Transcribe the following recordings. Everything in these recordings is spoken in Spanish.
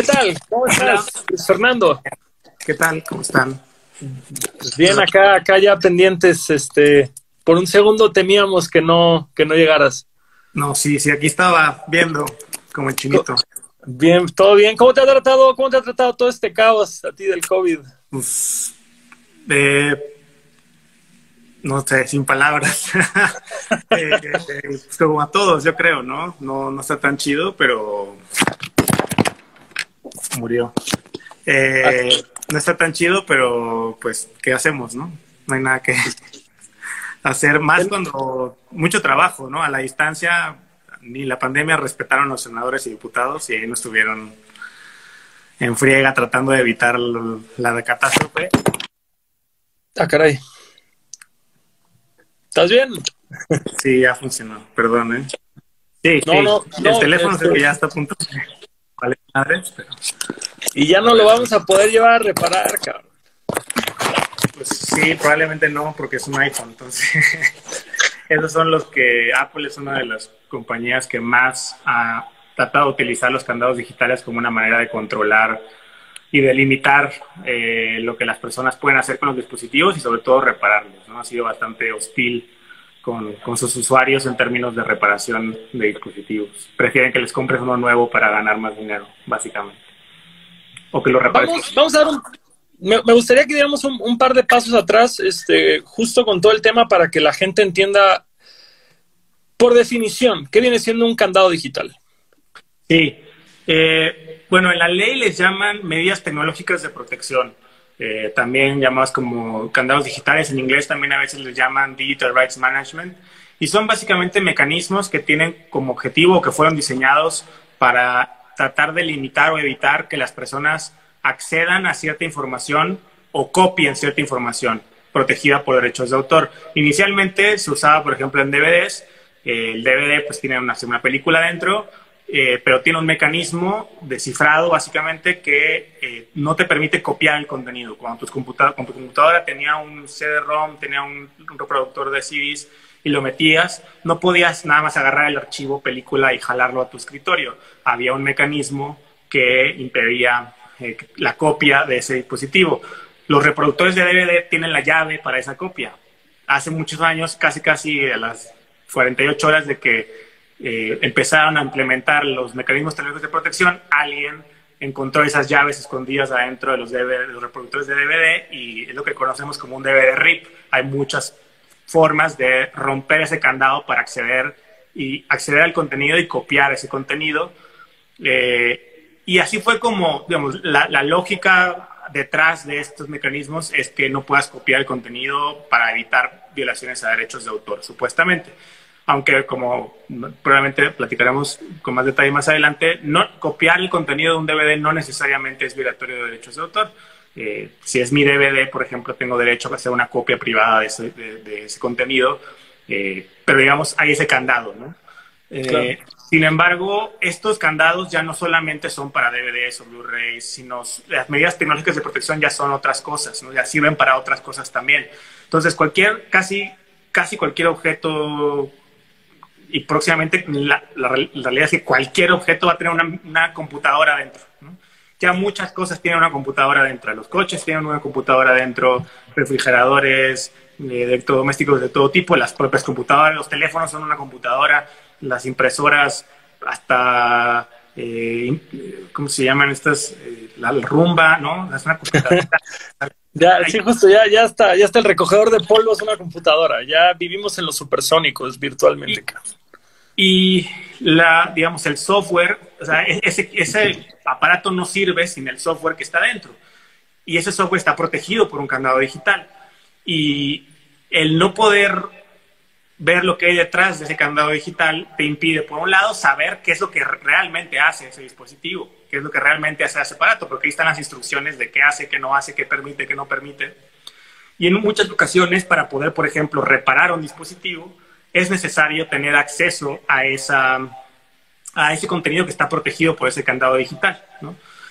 ¿Qué tal? ¿Cómo estás, Fernando? ¿Qué tal? ¿Cómo están? Pues bien, acá, acá ya pendientes, este, por un segundo temíamos que no, que no llegaras. No, sí, sí, aquí estaba viendo como el chinito. Bien, todo bien. ¿Cómo te ha tratado, cómo te ha tratado todo este caos a ti del COVID? Pues, eh, no sé, sin palabras. Eh, eh, pues como a todos, yo creo, ¿no? ¿no? No está tan chido, pero murió. Eh, no está tan chido, pero pues, ¿qué hacemos, no? No hay nada que hacer más cuando mucho trabajo, ¿no? A la distancia, ni la pandemia respetaron los senadores y diputados y ahí no estuvieron en friega tratando de evitar la catástrofe. Ah, caray. ¿Estás bien? Sí, ya funcionó, perdón, ¿eh? Sí, no, No, el teléfono es que ya está a punto vale madres, pero... Y ya no lo vamos a poder llevar a reparar, cabrón. Pues sí, probablemente no, porque es un iPhone, entonces... esos son los que Apple es una de las compañías que más ha tratado de utilizar los candados digitales como una manera de controlar y de limitar eh, lo que las personas pueden hacer con los dispositivos y sobre todo repararlos. ¿no? Ha sido bastante hostil con, con, sus usuarios en términos de reparación de dispositivos. Prefieren que les compres uno nuevo para ganar más dinero, básicamente. O que lo repares. Vamos, a dar un... Me, gustaría que diéramos un, un, par de pasos atrás, este, justo con todo el tema para que la gente entienda, por definición, qué viene siendo un candado digital. Sí. Eh, bueno, en la ley les llaman medidas tecnológicas de protección. Eh, también llamadas como candados digitales, en inglés también a veces les llaman Digital Rights Management, y son básicamente mecanismos que tienen como objetivo que fueron diseñados para tratar de limitar o evitar que las personas accedan a cierta información o copien cierta información protegida por derechos de autor. Inicialmente se usaba, por ejemplo, en DVDs. Eh, el DVD pues tiene una, una película dentro eh, pero tiene un mecanismo de cifrado básicamente que eh, no te permite copiar el contenido. Cuando tu, computadora, tu computadora tenía un CD-ROM, tenía un, reproductor de CDs y lo metías, no podías nada más agarrar el archivo película y jalarlo a tu escritorio. Había un mecanismo que impedía eh, la copia de ese dispositivo. Los reproductores de DVD tienen la llave para esa copia. Hace muchos años, casi casi a las 48 horas de que eh, empezaron a implementar los mecanismos tecnológicos de protección, alguien encontró esas llaves escondidas adentro de los, los reproductores de DVD y es lo que conocemos como un DVD RIP. Hay muchas formas de romper ese candado para acceder y acceder al contenido y copiar ese contenido. Eh, y así fue como, digamos, la, lógica detrás de estos mecanismos es que no puedas copiar el contenido para evitar violaciones a derechos de autor, supuestamente aunque como probablemente platicaremos con más detalle más adelante, no, copiar el contenido de un DVD no necesariamente es violatorio de derechos de autor. Eh, si es mi DVD, por ejemplo, tengo derecho a hacer una copia privada de ese, de, ese contenido, eh, pero digamos, hay ese candado, ¿no? Eh, sin embargo, estos candados ya no solamente son para DVDs o Blu-rays, sino las medidas tecnológicas de protección ya son otras cosas, ¿no? ya sirven para otras cosas también. Entonces, cualquier, casi, casi cualquier objeto y próximamente la, realidad es que cualquier objeto va a tener una, computadora dentro. Ya muchas cosas tienen una computadora dentro. Los coches tienen una computadora dentro, refrigeradores, eh, electrodomésticos de todo tipo, las propias computadoras, los teléfonos son una computadora, las impresoras, hasta, eh, ¿cómo se llaman estas? Eh, la rumba, ¿no? Es una computadora. Ya, sí, justo, ya, ya está, ya está el recogedor de polvo, es una computadora, ya vivimos en los supersónicos virtualmente. Y la, digamos, el software, o sea, e-, ese, ese aparato no sirve sin el software que está dentro. Y ese software está protegido por un candado digital. Y el no poder ver lo que hay detrás de ese candado digital te impide, por un lado, saber qué es lo que realmente hace ese dispositivo, qué es lo que realmente hace ese aparato, porque ahí están las instrucciones de qué hace, qué no hace, qué permite, qué no permite. Y en muchas ocasiones, para poder, por ejemplo, reparar un dispositivo, es necesario tener acceso a, esa, a ese contenido que está protegido por ese candado digital.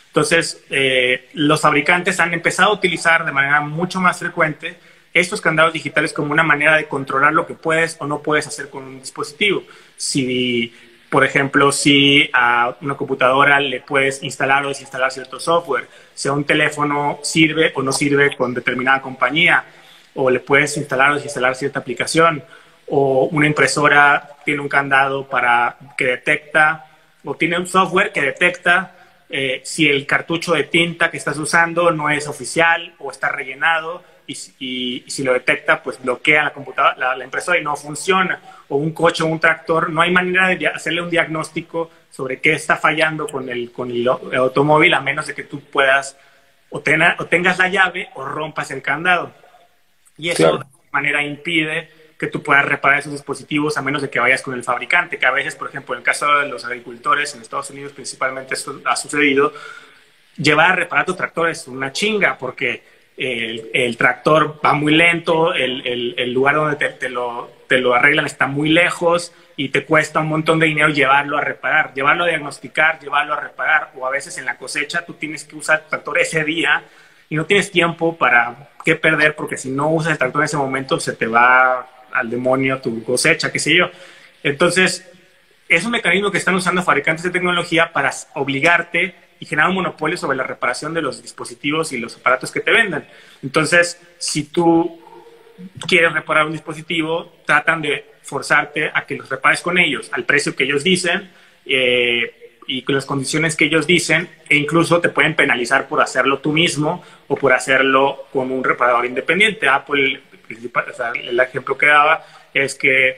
Entonces, eh, los fabricantes han empezado a utilizar de manera mucho más frecuente estos candados digitales como una manera de controlar lo que puedes o no puedes hacer con un dispositivo. Si por ejemplo, si a una computadora le puedes instalar o desinstalar cierto software, si un teléfono sirve o no sirve con determinada compañía, o le puedes instalar o desinstalar cierta aplicación, o una impresora tiene un candado para que detecta, o tiene un software que detecta eh, si el cartucho de tinta que estás usando no es oficial o está rellenado y, si lo detecta, pues bloquea la computadora, la, impresora y no funciona. O un coche o un tractor, no hay manera de hacerle un diagnóstico sobre qué está fallando con el, con el, automóvil a menos de que tú puedas o, o, tengas la llave o rompas el candado. Y eso de manera impide que tú puedas reparar esos dispositivos a menos de que vayas con el fabricante, que a veces, por ejemplo, en el caso de los agricultores en Estados Unidos principalmente esto ha sucedido, llevar a reparar tu tractor es una chinga porque el, tractor va muy lento, el, lugar donde te, lo, te lo arreglan está muy lejos y te cuesta un montón de dinero llevarlo a reparar, llevarlo a diagnosticar, llevarlo a reparar, o a veces en la cosecha tú tienes que usar el tractor ese día y no tienes tiempo para qué perder porque si no usas el tractor en ese momento se te va al demonio tu cosecha, qué sé yo. Entonces, es un mecanismo que están usando fabricantes de tecnología para obligarte y generar un monopolio sobre la reparación de los dispositivos y los aparatos que te venden. Entonces, si tú quieres reparar un dispositivo, tratan de forzarte a que los repares con ellos, al precio que ellos dicen eh, y con las condiciones que ellos dicen, e incluso te pueden penalizar por hacerlo tú mismo o por hacerlo con un reparador independiente. Apple el ejemplo que daba es que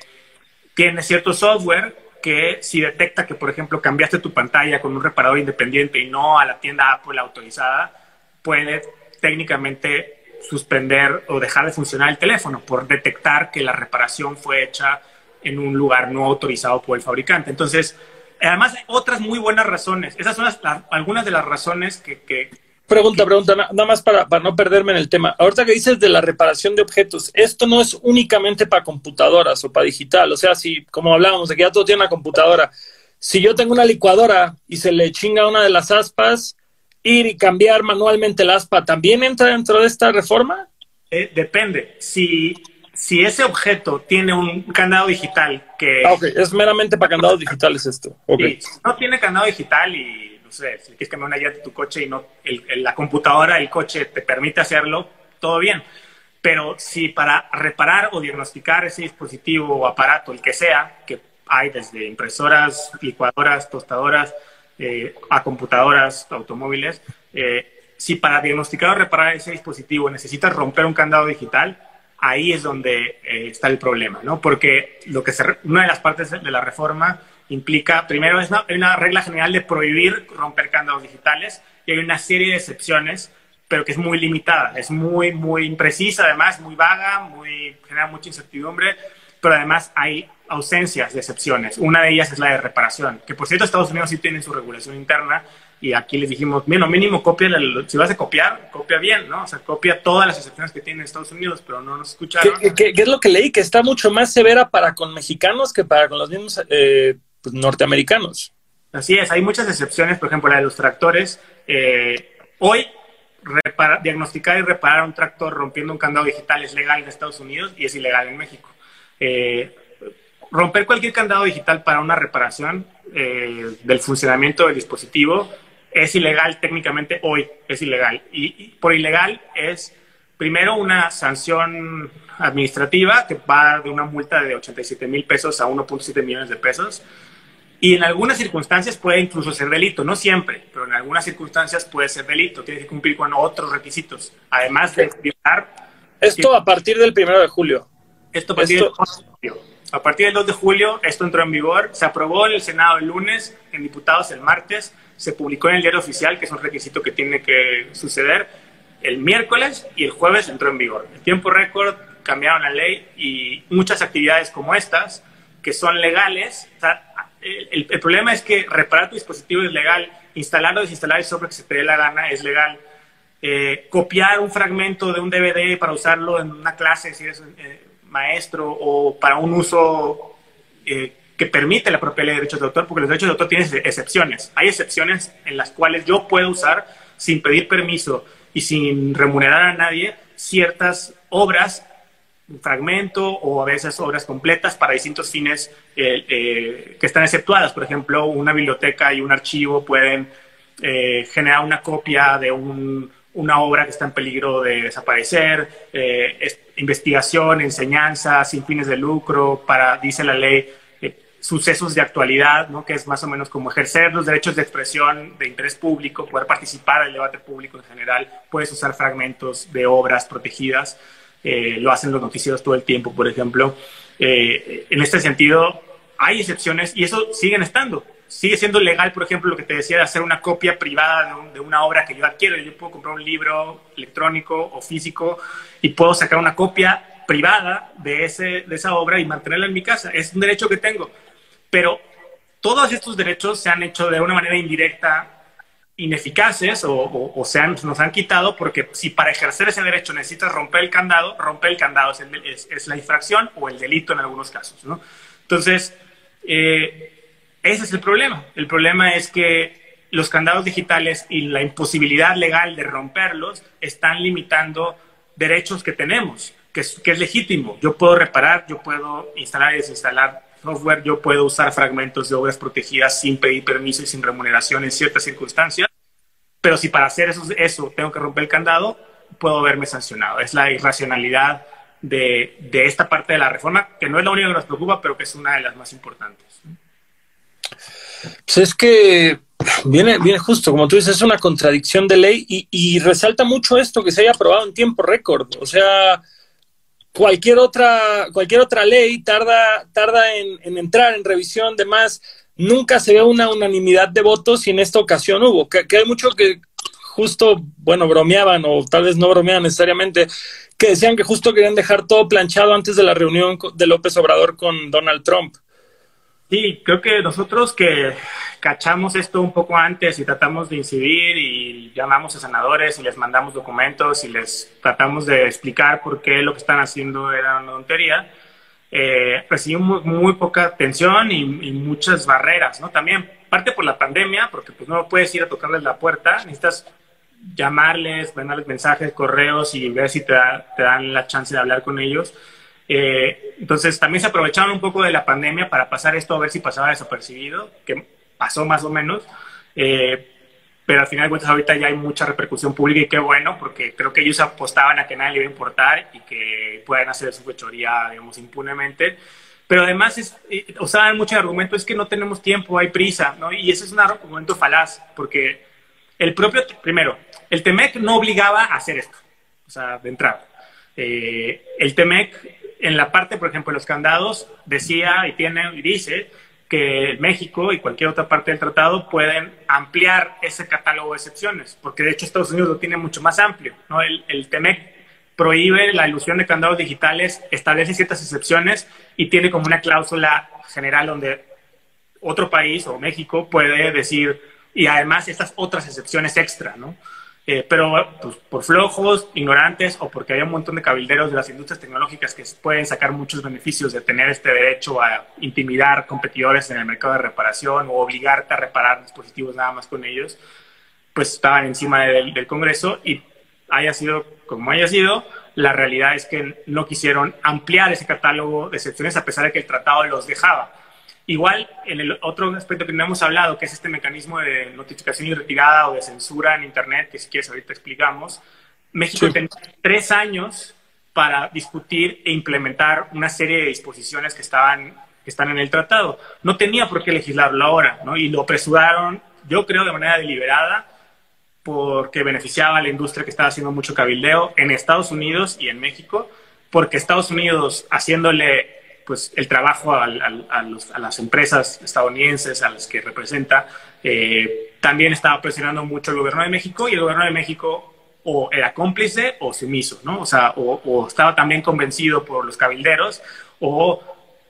tiene cierto software que si detecta que, por ejemplo, cambiaste tu pantalla con un reparador independiente y no a la tienda Apple autorizada, puede técnicamente suspender o dejar de funcionar el teléfono por detectar que la reparación fue hecha en un lugar no autorizado por el fabricante. Entonces, además hay otras muy buenas razones. Esas son algunas de las razones que, Pregunta, pregunta, nada más para, no perderme en el tema. Ahorita que dices de la reparación de objetos, esto no es únicamente para computadoras o para digital. O sea, si, como hablábamos, de que ya todo tiene una computadora, si yo tengo una licuadora y se le chinga una de las aspas, ir y cambiar manualmente la aspa, ¿también entra dentro de esta reforma? Eh, depende. Si, si ese objeto tiene un candado digital que... Ah, ok, es meramente para candados digitales esto. Okay. Si no tiene candado digital y no sé, si quieres cambiar una llanta de tu coche y no la computadora el coche te permite hacerlo, todo bien. Pero si para reparar o diagnosticar ese dispositivo o aparato, el que sea, que hay desde impresoras, licuadoras, tostadoras, eh, a computadoras, automóviles, eh, si para diagnosticar o reparar ese dispositivo necesitas romper un candado digital, ahí es donde eh, está el problema, ¿no? Porque lo que una de las partes de la reforma implica, primero, es una, regla general de prohibir romper candados digitales y hay una serie de excepciones, pero que es muy limitada, es muy, muy imprecisa, además, muy vaga, muy, genera mucha incertidumbre, pero además hay ausencias de excepciones. Una de ellas es la de reparación, que por cierto Estados Unidos sí tiene su regulación interna y aquí les dijimos, mínimo, mínimo copia, si vas a copiar, copia bien, ¿no? O sea, copia todas las excepciones que tiene Estados Unidos, pero no nos escucharon. ¿Qué, es lo que leí? Que está mucho más severa para con mexicanos que para con los mismos eh, pues, norteamericanos. Así es, hay muchas excepciones, por ejemplo, la de los tractores. Eh, hoy, diagnosticar y reparar un tractor rompiendo un candado digital es legal en Estados Unidos y es ilegal en México. Eh, romper cualquier candado digital para una reparación eh, del funcionamiento del dispositivo es ilegal técnicamente hoy, es ilegal. Y, por ilegal es primero una sanción administrativa que va de una multa de 87 mil pesos a 1.7 millones de pesos y en algunas circunstancias puede incluso ser delito, no siempre, pero en algunas circunstancias puede ser delito. Tiene que cumplir con otros requisitos, además de violar. Esto a partir del primero de julio. Esto a partir, Del, 2 de julio. a partir del 2 de julio, esto entró en vigor. Se aprobó en el Senado el lunes, en diputados el martes, se publicó en el diario oficial, que es un requisito que tiene que suceder, el miércoles y el jueves entró en vigor. En tiempo récord cambiaron la ley y muchas actividades como estas, que son legales, o sea, el, problema es que reparar tu dispositivo es legal, instalar o desinstalar el software que se te dé la gana es legal. Eh, copiar un fragmento de un DVD para usarlo en una clase si eres eh, maestro o para un uso eh, que permite la propia ley de derechos de autor, porque los derechos de autor tienen excepciones. Hay excepciones en las cuales yo puedo usar sin pedir permiso y sin remunerar a nadie ciertas obras fragmento o a veces obras completas para distintos fines eh, eh, que están exceptuadas. Por ejemplo, una biblioteca y un archivo pueden eh, generar una copia de una obra que está en peligro de desaparecer, investigación, enseñanza, sin fines de lucro, para, dice la ley, sucesos de actualidad, ¿no? que es más o menos como ejercer los derechos de expresión de interés público, poder participar del debate público en general, puedes usar fragmentos de obras protegidas, eh, lo hacen los noticieros todo el tiempo, por ejemplo. Eh, en este sentido, hay excepciones y eso siguen estando. Sigue siendo legal, por ejemplo, lo que te decía de hacer una copia privada de, una obra que yo adquiero. Yo puedo comprar un libro electrónico o físico y puedo sacar una copia privada de, ese, de esa obra y mantenerla en mi casa. Es un derecho que tengo pero todos estos derechos se han hecho de una manera indirecta ineficaces o, se nos han quitado porque si para ejercer ese derecho necesitas romper el candado, romper el candado es, la infracción o el delito en algunos casos. Entonces, eh, ese es el problema. El problema es que los candados digitales y la imposibilidad legal de romperlos están limitando derechos que tenemos, que es legítimo. Yo puedo reparar, yo puedo instalar y desinstalar software yo puedo usar fragmentos de obras protegidas sin pedir permiso y sin remuneración en ciertas circunstancias, pero si para hacer eso, eso tengo que romper el candado, puedo verme sancionado. Es la irracionalidad de, de, esta parte de la reforma, que no es la única que nos preocupa, pero que es una de las más importantes. Pues es que viene, viene justo, como tú dices, es una contradicción de ley y, y resalta mucho esto que se haya aprobado en tiempo récord. O sea, cualquier otra, cualquier otra ley tarda, tarda en, entrar en revisión, demás. Nunca se ve una unanimidad de votos y en esta ocasión hubo. Que, hay mucho que justo, bueno, bromeaban o tal vez no bromeaban necesariamente, que decían que justo querían dejar todo planchado antes de la reunión de López Obrador con Donald Trump. Sí, creo que nosotros que cachamos esto un poco antes y tratamos de incidir y llamamos a senadores y les mandamos documentos y les tratamos de explicar por qué lo que están haciendo era una tontería, eh, recibimos muy, poca atención y, muchas barreras, ¿no? También parte por la pandemia, porque pues no puedes ir a tocarles la puerta, necesitas llamarles, mandarles mensajes, correos y ver si te dan la chance de hablar con ellos. Eh, entonces también se aprovecharon un poco de la pandemia para pasar esto a ver si pasaba desapercibido, que pasó más o menos. Eh, pero al final de cuentas ahorita ya hay mucha repercusión pública y qué bueno, porque creo que ellos apostaban a que nadie le iba a importar y que puedan hacer su fechoría, digamos, impunemente. Pero además es, eh, usaban mucho argumento, es que no tenemos tiempo, hay prisa, ¿no? Y ese es un argumento falaz, porque el propio, primero, el TEMEC no obligaba a hacer esto, o sea, de entrada. el TEMEC en la parte, por ejemplo, de los candados, decía y tiene y dice que México y cualquier otra parte del tratado pueden ampliar ese catálogo de excepciones, porque de hecho Estados Unidos lo tiene mucho más amplio. ¿no? El, el TEMEC prohíbe la ilusión de candados digitales, establece ciertas excepciones y tiene como una cláusula general donde otro país o México puede decir, y además estas otras excepciones extra, ¿no? Eh, pero pues, por flojos, ignorantes o porque hay un montón de cabilderos de las industrias tecnológicas que pueden sacar muchos beneficios de tener este derecho a intimidar competidores en el mercado de reparación o obligarte a reparar dispositivos nada más con ellos, pues estaban encima del, del Congreso y haya sido como haya sido, la realidad es que no quisieron ampliar ese catálogo de excepciones a pesar de que el tratado los dejaba. Igual, en el otro aspecto que no hemos hablado, que es este mecanismo de notificación y retirada o de censura en Internet, que si quieres ahorita explicamos, México tenía tres años para discutir e implementar una serie de disposiciones que, estaban, que están en el tratado. No tenía por qué legislarlo ahora, ¿no? Y lo apresuraron, yo creo, de manera deliberada, porque beneficiaba a la industria que estaba haciendo mucho cabildeo en Estados Unidos y en México, porque Estados Unidos, haciéndole pues el trabajo a, las empresas estadounidenses a las que representa, eh, también estaba presionando mucho el gobierno de México y el gobierno de México o era cómplice o sumiso, ¿no? O sea, o, estaba también convencido por los cabilderos o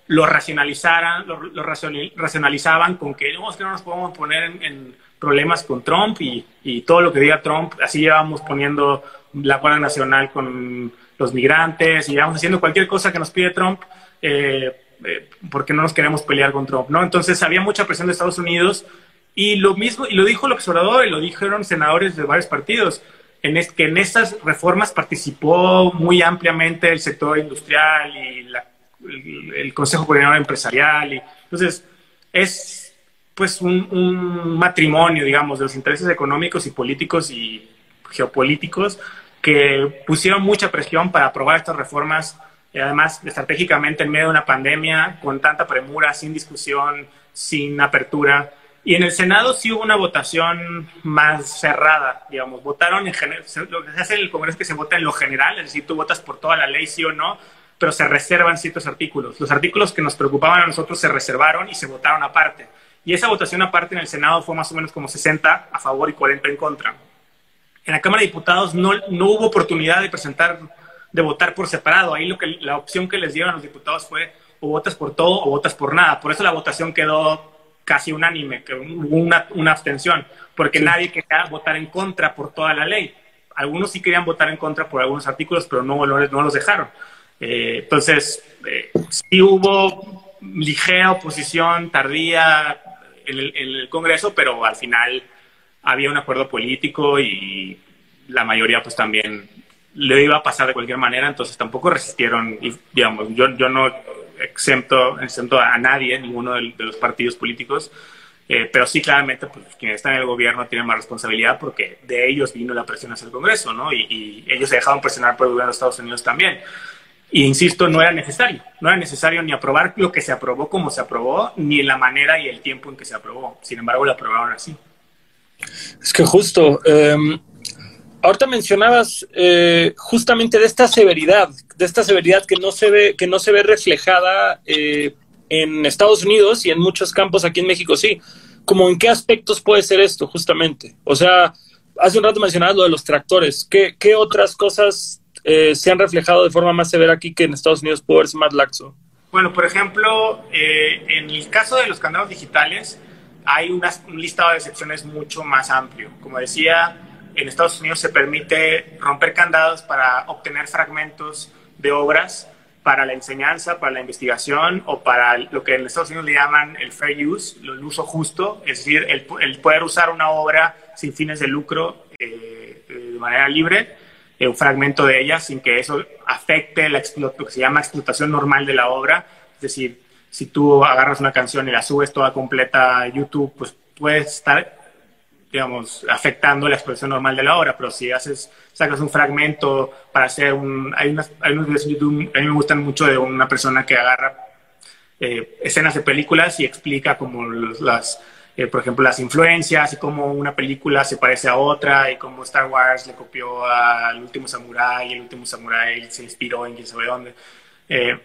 lo racionalizaran, lo, racionalizaban con que no, que no nos podemos poner en, problemas con Trump y, todo lo que diga Trump, así llevamos poniendo la Guardia Nacional con los migrantes y llevamos haciendo cualquier cosa que nos pide Trump eh, eh, porque no nos queremos pelear con Trump, ¿no? Entonces había mucha presión de Estados Unidos y lo mismo, y lo dijo el observador y lo dijeron senadores de varios partidos. en que en estas reformas participó muy ampliamente el sector industrial y el, Consejo Coordinador Empresarial. Y, entonces, es pues un, matrimonio, digamos, de los intereses económicos y políticos y geopolíticos que pusieron mucha presión para aprobar estas reformas, y además estratégicamente en medio de una pandemia, con tanta premura, sin discusión, sin apertura. Y en el Senado sí hubo una votación más cerrada, digamos, votaron en general, lo que se hace en el Congreso es que se vota en lo general, es decir, tú votas por toda la ley, sí o no, pero se reservan ciertos artículos. Los artículos que nos preocupaban a nosotros se reservaron y se votaron aparte. Y esa votación aparte en el Senado fue más o menos como 60 a favor y 40 en contra. En la Cámara de Diputados no, no hubo oportunidad de presentar, de votar por separado. Ahí lo que, la opción que les dieron a los diputados fue o votas por todo o votas por nada. Por eso la votación quedó casi unánime, que hubo una, una abstención, porque nadie quería votar en contra por toda la ley. Algunos sí querían votar en contra por algunos artículos, pero no, no, no los dejaron. Eh, entonces, eh, sí hubo ligera oposición tardía en el, en el, Congreso, pero al final había un acuerdo político y la mayoría pues también le iba a pasar de cualquier manera, entonces tampoco resistieron, y digamos, yo, yo no exento, exento a nadie, ninguno de, los partidos políticos, eh, pero sí claramente pues, quienes están en el gobierno tienen más responsabilidad porque de ellos vino la presión hacia el Congreso, ¿no? Y, ellos se dejaron presionar por el gobierno de Estados Unidos también. Y insisto, no era necesario, no era necesario ni aprobar lo que se aprobó como se aprobó, ni la manera y el tiempo en que se aprobó. Sin embargo, lo aprobaron así. Es que justo, em, ahorita mencionabas eh, justamente de esta severidad, de esta severidad que no se ve, que no se ve reflejada eh, en Estados Unidos y en muchos campos aquí en México, sí. Como en qué aspectos puede ser esto, justamente. O sea, hace un rato mencionabas lo de los tractores. ¿Qué, otras cosas eh, se han reflejado de forma más severa aquí que en Estados Unidos puede verse más laxo? Bueno, por ejemplo, en el caso de los candados digitales, hay un listado de excepciones mucho más amplio. Como decía, en Estados Unidos se permite romper candados para obtener fragmentos de obras para la enseñanza, para la investigación o para lo que en Estados Unidos le llaman el fair use, el uso justo, es decir, el, poder usar una obra sin fines de lucro eh, de manera libre, eh, un fragmento de ella sin que eso afecte la, lo que se llama explotación normal de la obra, es decir, si tú agarras una canción y la subes toda completa a YouTube, pues puedes estar, digamos, afectando la expresión normal de la obra, pero si haces, sacas un fragmento para hacer un... Hay, unas, hay unos videos en YouTube, a mí me gustan mucho de una persona que agarra eh, escenas de películas y explica como las, eh, por ejemplo, las influencias y cómo una película se parece a otra y cómo Star Wars le copió al último Samurai y el último Samurai se inspiró en quién sabe dónde. Eh,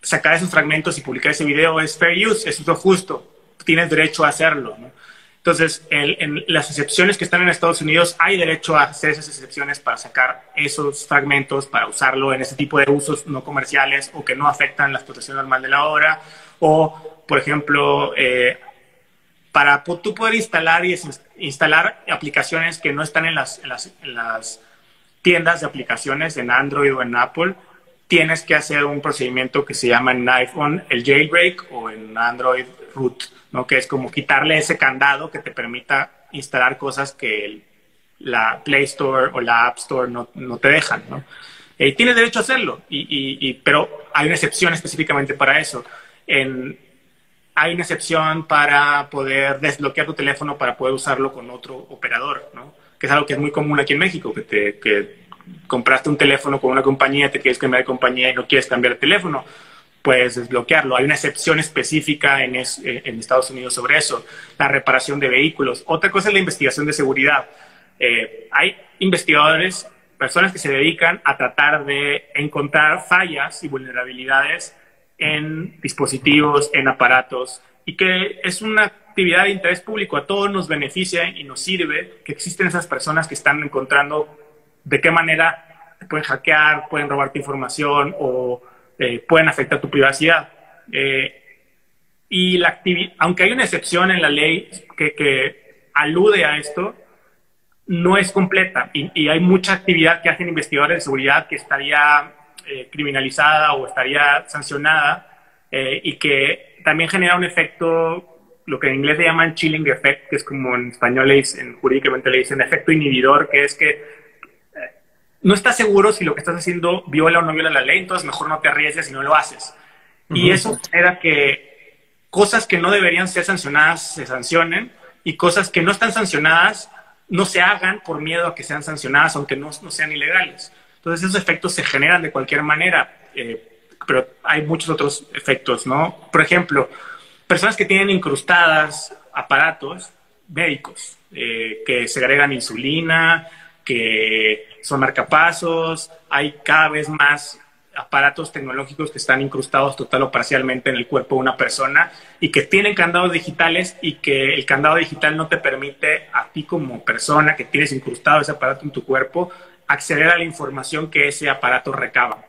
sacar esos fragmentos y publicar ese video es fair use, es lo justo, tienes derecho a hacerlo. Entonces, en las excepciones que están en Estados Unidos, hay derecho a hacer esas excepciones para sacar esos fragmentos, para usarlo en ese tipo de usos no comerciales o que no afectan la explotación normal de la obra. O, por ejemplo, eh, para tú poder instalar y instalar aplicaciones que no están en las tiendas de aplicaciones en Android o en Apple, tienes que hacer un procedimiento que se llama en iPhone el jailbreak o en Android root, ¿no? que es como quitarle ese candado que te permita instalar cosas que la Play Store o la App Store no, no te dejan. ¿no? Eh, tienes derecho a hacerlo, y, pero hay una excepción específicamente para eso. En, hay una excepción para poder desbloquear tu teléfono para poder usarlo con otro operador, ¿no? que es algo que es muy común aquí en México, que, te, que compraste un teléfono con una compañía, te quieres cambiar de compañía y no quieres cambiar de teléfono, puedes desbloquearlo. Hay una excepción específica en, en Estados Unidos sobre eso, la reparación de vehículos. Otra cosa es la investigación de seguridad. Eh, hay investigadores, personas que se dedican a tratar de encontrar fallas y vulnerabilidades en dispositivos, en aparatos, y que es una actividad de interés público. A todos nos beneficia y nos sirve que existen esas personas que están encontrando de qué manera pueden hackear, pueden robarte información o eh, pueden afectar tu privacidad. Eh, y la aunque hay una excepción en la ley que, alude a esto, no es completa y, hay mucha actividad que hacen investigadores de seguridad que estaría eh, criminalizada o estaría sancionada y que también genera un efecto, lo que en inglés le llaman chilling effect, que es como en español le dicen, jurídicamente le dicen efecto inhibidor, que es que no estás seguro si lo que estás haciendo viola o no viola la ley, entonces mejor no te arriesgues y no lo haces. Y eso era que cosas que no deberían ser sancionadas se sancionen y cosas que no están sancionadas no se hagan por miedo a que sean sancionadas, aunque no, no sean ilegales. Entonces esos efectos se generan de cualquier manera, eh, pero hay muchos otros efectos, ¿no? Por ejemplo, personas que tienen incrustadas aparatos médicos, eh, que se agregan insulina, que son marcapasos, hay cada vez más aparatos tecnológicos que están incrustados total o parcialmente en el cuerpo de una persona y que tienen candados digitales y que el candado digital no te permite a ti como persona que tienes incrustado ese aparato en tu cuerpo acceder a la información que ese aparato recaba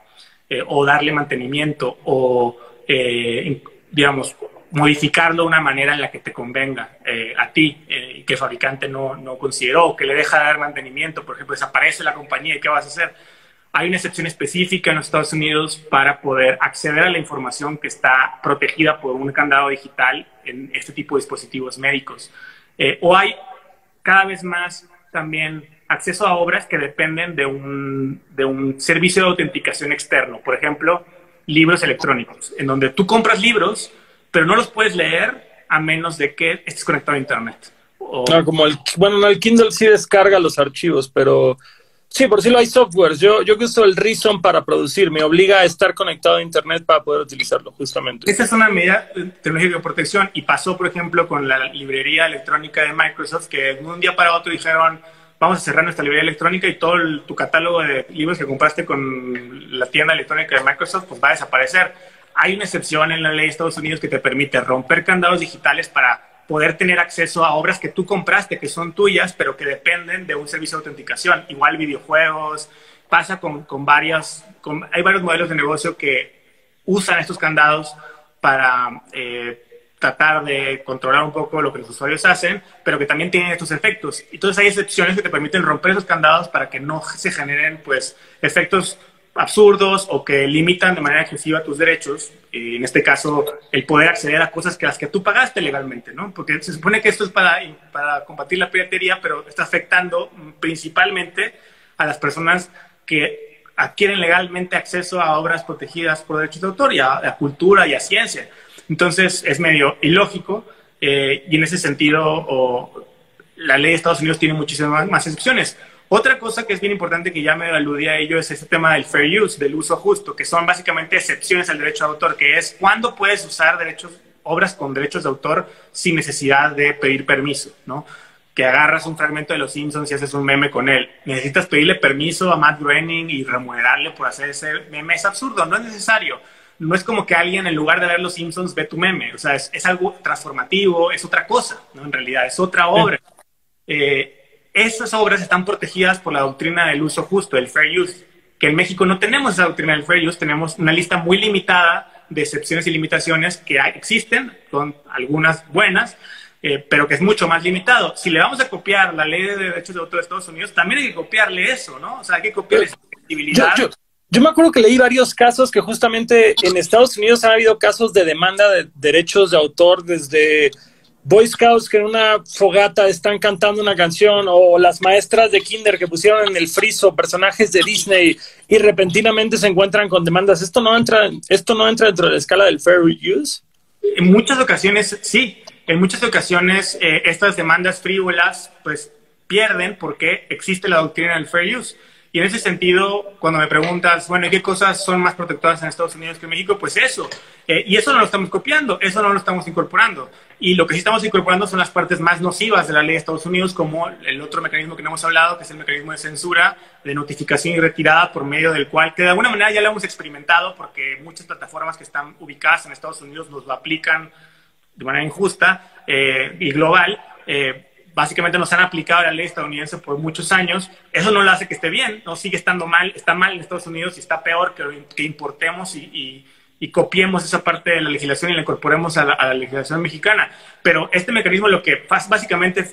eh, o darle mantenimiento o, eh, digamos, modificarlo de una manera en la que te convenga eh, a ti y que el fabricante no, no consideró que le deja de dar mantenimiento. Por ejemplo, desaparece la compañía ¿qué vas a hacer? Hay una excepción específica en los Estados Unidos para poder acceder a la información que está protegida por un candado digital en este tipo de dispositivos médicos. o hay cada vez más también acceso a obras que dependen de un, de un servicio de autenticación externo. Por ejemplo, libros electrónicos, en donde tú compras libros, pero no los puedes leer a menos de que estés conectado a Internet. Ah, como el, bueno, el Kindle sí descarga los archivos, pero sí, por si lo hay softwares. Yo, yo uso el Reason para producir, me obliga a estar conectado a Internet para poder utilizarlo, justamente. Esta es una medida tecnológica de protección y pasó, por ejemplo, con la librería electrónica de Microsoft, que de un día para otro dijeron, vamos a cerrar nuestra librería electrónica y todo tu catálogo de libros que compraste con la tienda electrónica de Microsoft pues va a desaparecer. Hay una excepción en la ley de Estados Unidos que te permite romper candados digitales para poder tener acceso a obras que tú compraste, que son tuyas, pero que dependen de un servicio de autenticación. Igual videojuegos, pasa con, con varias, hay varios modelos de negocio que usan estos candados para eh, tratar de controlar un poco lo que los usuarios hacen, pero que también tienen estos efectos. Entonces hay excepciones que te permiten romper esos candados para que no se generen pues efectos absurdos o que limitan de manera excesiva tus derechos, en este caso el poder acceder a cosas que las que tú pagaste legalmente, ¿no? Porque se supone que esto es para, para combatir la piratería, pero está afectando principalmente a las personas que adquieren legalmente acceso a obras protegidas por derechos de autor y a cultura y a ciencia. Entonces es medio ilógico eh, y en ese sentido la ley de Estados Unidos tiene muchísimas más excepciones. Otra cosa que es bien importante que ya me aludí a ello es ese tema del fair use, del uso justo, que son básicamente excepciones al derecho de autor, que es cuándo puedes usar derechos, obras con derechos de autor sin necesidad de pedir permiso, ¿no? Que agarras un fragmento de Los Simpsons y haces un meme con él. Necesitas pedirle permiso a Matt Groening y remunerarle por hacer ese meme. Es absurdo, no es necesario no es como que alguien en lugar de ver Los Simpsons ve tu meme, o sea, es, algo transformativo, es otra cosa, ¿no? En realidad, es otra obra. Eh, esas obras están protegidas por la doctrina del uso justo, el fair use, que en México no tenemos esa doctrina del fair use, tenemos una lista muy limitada de excepciones y limitaciones que existen, son algunas buenas, eh, pero que es mucho más limitado. Si le vamos a copiar la ley de derechos de autor de Estados Unidos, también hay que copiarle eso, ¿no? O sea, hay que copiar esa flexibilidad. Yo me acuerdo que leí varios casos que justamente en Estados Unidos han habido casos de demanda de derechos de autor desde Boy Scouts que en una fogata están cantando una canción o las maestras de kinder que pusieron en el friso personajes de Disney y repentinamente se encuentran con demandas. ¿Esto no entra, esto no entra dentro de la escala del fair use? En muchas ocasiones sí. En muchas ocasiones eh, estas demandas frívolas pues pierden porque existe la doctrina del fair use. Y en ese sentido, cuando me preguntas, bueno, ¿qué cosas son más protectoras en Estados Unidos que en México? Pues eso. Eh, y eso no lo estamos copiando, eso no lo estamos incorporando. Y lo que sí estamos incorporando son las partes más nocivas de la ley de Estados Unidos, como el otro mecanismo que no hemos hablado, que es el mecanismo de censura, de notificación y retirada, por medio del cual, que de alguna manera ya lo hemos experimentado, porque muchas plataformas que están ubicadas en Estados Unidos nos lo aplican de manera injusta eh, y global. Eh, básicamente nos han aplicado la ley estadounidense por muchos años. Eso no lo hace que esté bien, no sigue estando mal, está mal en Estados Unidos y está peor que, que importemos y, y, copiemos esa parte de la legislación y la incorporemos a la, legislación mexicana. Pero este mecanismo lo que básicamente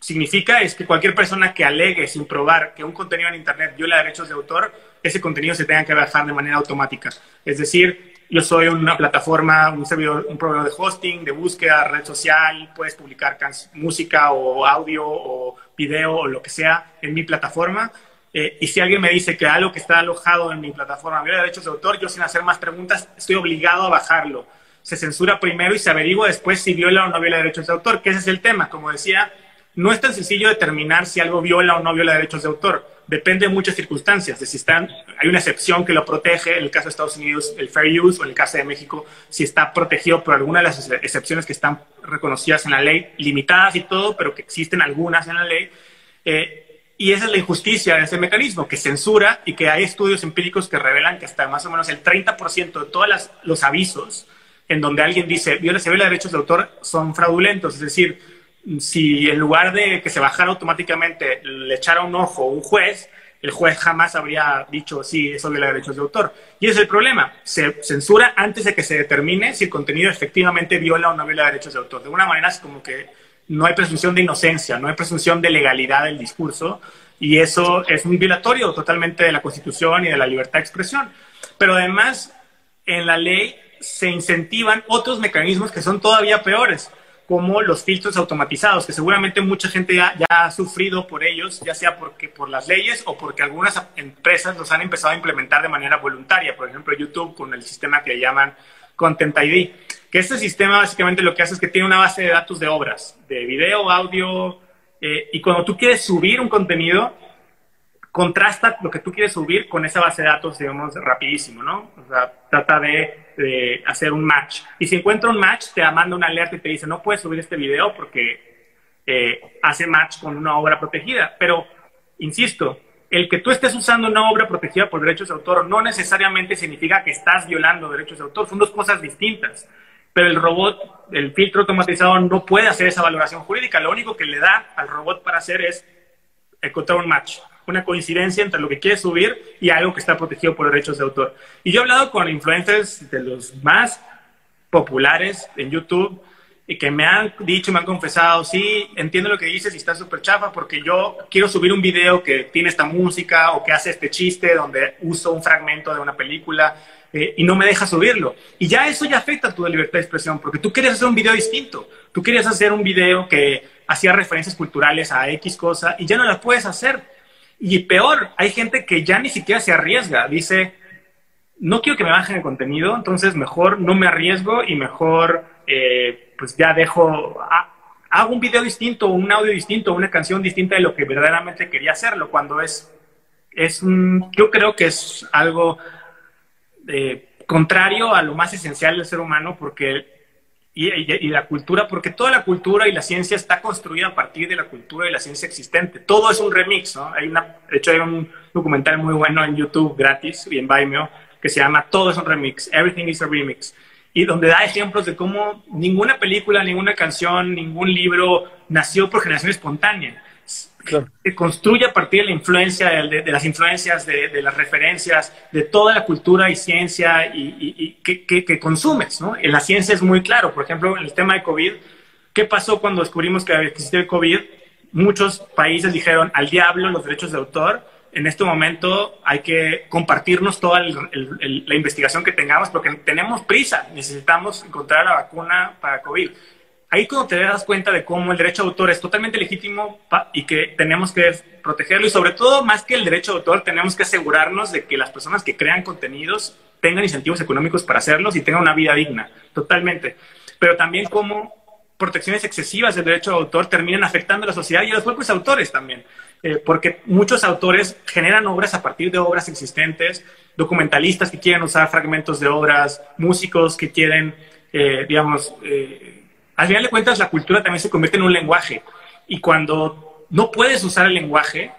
significa es que cualquier persona que alegue sin probar que un contenido en Internet viola derechos de autor, ese contenido se tenga que bajar de manera automática. Es decir, yo soy una plataforma, un servidor, un proveedor de hosting, de búsqueda, red social, puedes publicar música o audio o video o lo que sea en mi plataforma. Eh, y si alguien me dice que algo que está alojado en mi plataforma viola derechos de autor, yo sin hacer más preguntas estoy obligado a bajarlo. Se censura primero y se averigua después si viola o no viola derechos de autor, que ese es el tema. Como decía, no es tan sencillo determinar si algo viola o no viola derechos de autor. Depende de muchas circunstancias, de si están, hay una excepción que lo protege, en el caso de Estados Unidos, el fair use, o en el caso de México, si está protegido por alguna de las excepciones que están reconocidas en la ley, limitadas y todo, pero que existen algunas en la ley. Eh, y esa es la injusticia de ese mecanismo, que censura y que hay estudios empíricos que revelan que hasta más o menos el 30% de todos los avisos en donde alguien dice viola, se viola derechos de autor son fraudulentos. Es decir, si en lugar de que se bajara automáticamente le echara un ojo un juez, el juez jamás habría dicho sí, eso viola derechos de autor. Y ese es el problema. Se censura antes de que se determine si el contenido efectivamente viola o no viola derechos de autor. De alguna manera es como que no hay presunción de inocencia, no hay presunción de legalidad del discurso, y eso es un violatorio totalmente de la Constitución y de la libertad de expresión. Pero además, en la ley se incentivan otros mecanismos que son todavía peores, como los filtros automatizados, que seguramente mucha gente ya, ha sufrido por ellos, ya sea porque por las leyes o porque algunas empresas los han empezado a implementar de manera voluntaria. Por ejemplo, YouTube con el sistema que llaman Content ID que este sistema básicamente lo que hace es que tiene una base de datos de obras, de video, audio, eh, y cuando tú quieres subir un contenido, contrasta lo que tú quieres subir con esa base de datos, digamos, rapidísimo, ¿no? O sea, trata de, hacer un match. Y si encuentra un match, te manda una alerta y te dice, no puedes subir este video porque eh, hace match con una obra protegida. Pero, insisto, el que tú estés usando una obra protegida por derechos de autor no necesariamente significa que estás violando derechos de autor, son dos cosas distintas pero el robot, el filtro automatizado no puede hacer esa valoración jurídica. Lo único que le da al robot para hacer es encontrar un match, una coincidencia entre lo que quiere subir y algo que está protegido por derechos de autor. Y yo he hablado con influencers de los más populares en YouTube y que me han dicho, me han confesado, sí, entiendo lo que dices y está súper chafa porque yo quiero subir un video que tiene esta música o que hace este chiste donde uso un fragmento de una película eh, y no me deja subirlo. Y ya eso ya afecta a tu libertad de expresión, porque tú querías hacer un video distinto. Tú querías hacer un video que hacía referencias culturales a X cosa y ya no las puedes hacer. Y peor, hay gente que ya ni siquiera se arriesga. Dice, no quiero que me bajen el contenido, entonces mejor no me arriesgo y mejor eh, pues ya dejo, hago un video distinto, un audio distinto, una canción distinta de lo que verdaderamente quería hacerlo, cuando es, es yo creo que es algo eh, contrario a lo más esencial del ser humano, porque y, la cultura, porque toda la cultura y la ciencia está construida a partir de la cultura y la ciencia existente. Todo es un remix. Hay una, de hecho, hay un documental muy bueno en YouTube gratis y en Vimeo que se llama Todo es un remix, Everything is a Remix, y donde da ejemplos de cómo ninguna película, ninguna canción, ningún libro nació por generación espontánea se construye a partir de la influencia, de, las influencias, de, las referencias, de toda la cultura y ciencia y, que, consumes. ¿no? En la ciencia es muy claro. Por ejemplo, en el tema de COVID, ¿qué pasó cuando descubrimos que existía el COVID? Muchos países dijeron al diablo los derechos de autor. En este momento hay que compartirnos toda la investigación que tengamos porque tenemos prisa, necesitamos encontrar la vacuna para COVID ahí cuando te das cuenta de cómo el derecho de autor es totalmente legítimo y que tenemos que protegerlo y sobre todo más que el derecho de autor tenemos que asegurarnos de que las personas que crean contenidos tengan incentivos económicos para hacerlos y tengan una vida digna, totalmente. Pero también cómo protecciones excesivas del derecho de autor terminan afectando a la sociedad y a los propios autores también, eh, porque muchos autores generan obras a partir de obras existentes, documentalistas que quieren usar fragmentos de obras, músicos que quieren, eh, digamos, eh, al final de cuentas la cultura también se convierte en un lenguaje. Y cuando no puedes usar el lenguaje,